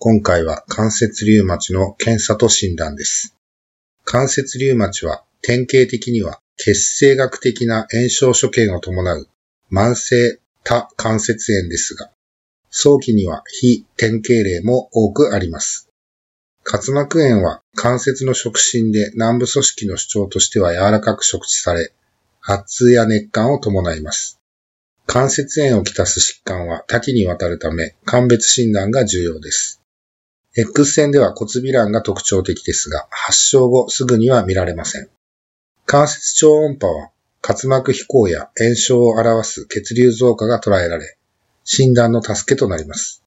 今回は関節リウマチの検査と診断です。関節リウマチは典型的には血清学的な炎症所見を伴う慢性多関節炎ですが、早期には非典型例も多くあります。滑膜炎は関節の触診で軟部組織の主張としては柔らかく触知され、発痛や熱感を伴います。関節炎をきたす疾患は多岐にわたるため、鑑別診断が重要です。X 線では骨微卵が特徴的ですが、発症後すぐには見られません。関節超音波は、滑膜飛行や炎症を表す血流増加が捉えられ、診断の助けとなります。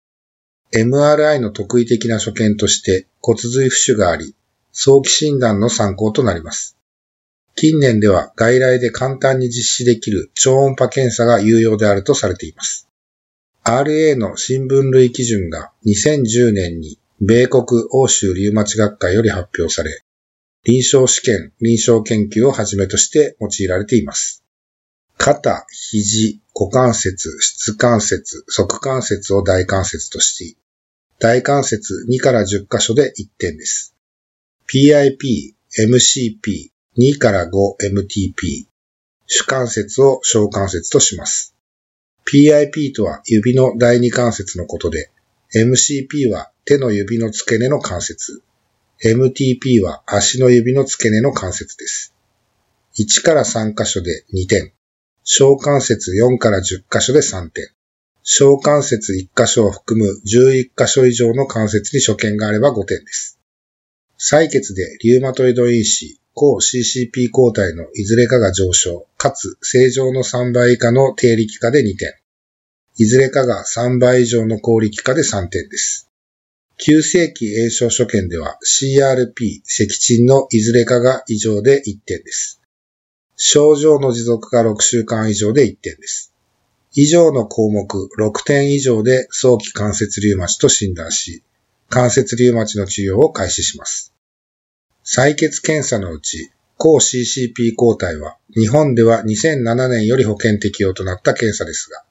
MRI の特異的な所見として骨髄浮腫があり、早期診断の参考となります。近年では外来で簡単に実施できる超音波検査が有用であるとされています。RA の新分類基準が2010年に米国欧州リウマチ学会より発表され、臨床試験、臨床研究をはじめとして用いられています。肩、肘、股関節、質関節、側関節を大関節とし、大関節2から10箇所で1点です。PIP、MCP、2から 5MTP、主関節を小関節とします。PIP とは指の第二関節のことで、MCP は手の指の付け根の関節、MTP は足の指の付け根の関節です。1から3箇所で2点、小関節4から10箇所で3点、小関節1箇所を含む11箇所以上の関節に所見があれば5点です。採血でリウマトイド因子、抗 CCP 抗体のいずれかが上昇、かつ正常の3倍以下の低力化で2点。いずれかが3倍以上の高力化で3点です。急性期炎症所見では CRP、赤鎮のいずれかが異常で1点です。症状の持続が6週間以上で1点です。以上の項目6点以上で早期関節リウマチと診断し、関節リウマチの治療を開始します。採血検査のうち、抗 CCP 抗体は日本では2007年より保険適用となった検査ですが、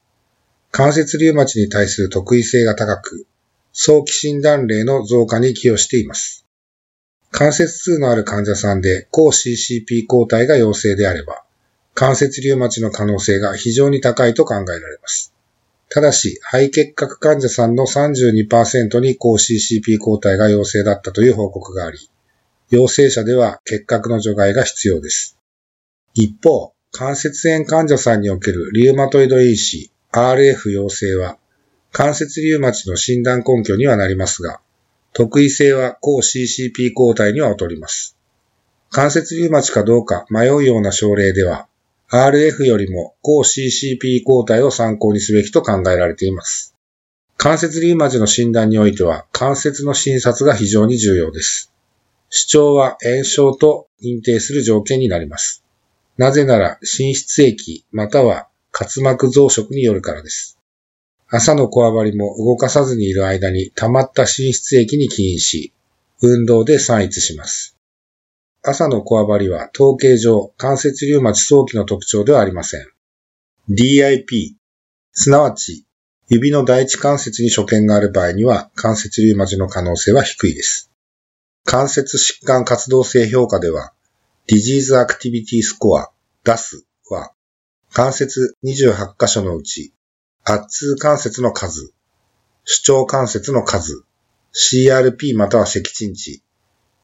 関節リウマチに対する特異性が高く、早期診断例の増加に寄与しています。関節痛のある患者さんで抗 CCP 抗体が陽性であれば、関節リウマチの可能性が非常に高いと考えられます。ただし、肺結核患者さんの32%に抗 CCP 抗体が陽性だったという報告があり、陽性者では結核の除外が必要です。一方、関節炎患者さんにおけるリウマトイド因子 RF 陽性は関節リウマチの診断根拠にはなりますが、特異性は抗 CCP 抗体には劣ります。関節リウマチかどうか迷うような症例では、RF よりも抗 CCP 抗体を参考にすべきと考えられています。関節リウマチの診断においては、関節の診察が非常に重要です。主張は炎症と認定する条件になります。なぜなら、心室液または滑膜増殖によるからです。朝のこわばりも動かさずにいる間に溜まった心室液に起因し、運動で散逸します。朝のこわばりは統計上関節リウマチ早期の特徴ではありません。DIP、すなわち指の第一関節に所見がある場合には関節リウマチの可能性は低いです。関節疾患活動性評価では、Disease Activity Score DAS は、関節28箇所のうち、圧痛関節の数、主張関節の数、CRP または赤鎮値、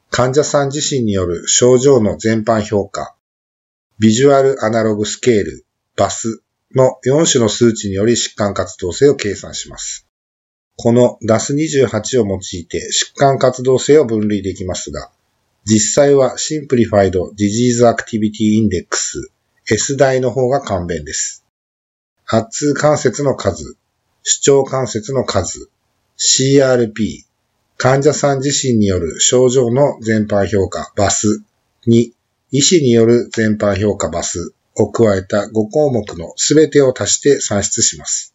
患者さん自身による症状の全般評価、ビジュアルアナログスケール、BAS の4種の数値により疾患活動性を計算します。この DAS28 を用いて疾患活動性を分類できますが、実際は Simplified Disease Activity Index S 台の方が簡便です。圧痛関節の数、主張関節の数、CRP、患者さん自身による症状の全般評価バスに、医師による全般評価バスを加えた5項目のすべてを足して算出します。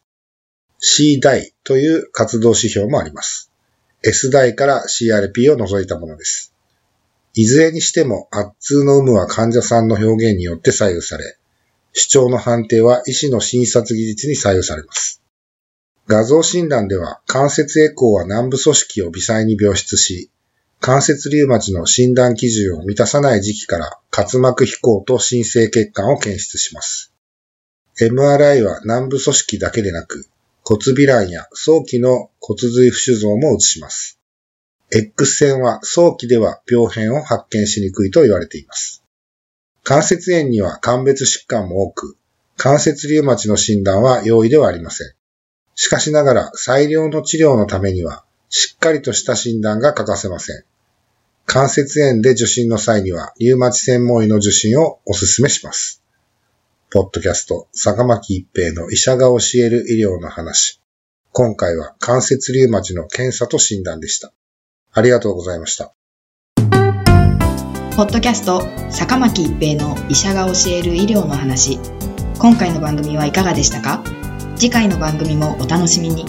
C 台という活動指標もあります。S 台から CRP を除いたものです。いずれにしても圧痛の有無は患者さんの表現によって左右され、主張の判定は医師の診察技術に左右されます。画像診断では関節エコーは南部組織を微細に描出し、関節リウマチの診断基準を満たさない時期から滑膜飛行と新生血管を検出します。MRI は南部組織だけでなく、骨微卵や早期の骨髄浮腫像も映します。X 線は早期では病変を発見しにくいと言われています。関節炎には鑑別疾患も多く、関節リウマチの診断は容易ではありません。しかしながら最良の治療のためにはしっかりとした診断が欠かせません。関節炎で受診の際にはリウマチ専門医の受診をお勧めします。ポッドキャスト、坂巻一平の医者が教える医療の話。今回は関節リウマチの検査と診断でした。ありがとうございました。ポッドキャスト、坂巻一平の医者が教える医療の話。今回の番組はいかがでしたか？次回の番組もお楽しみに。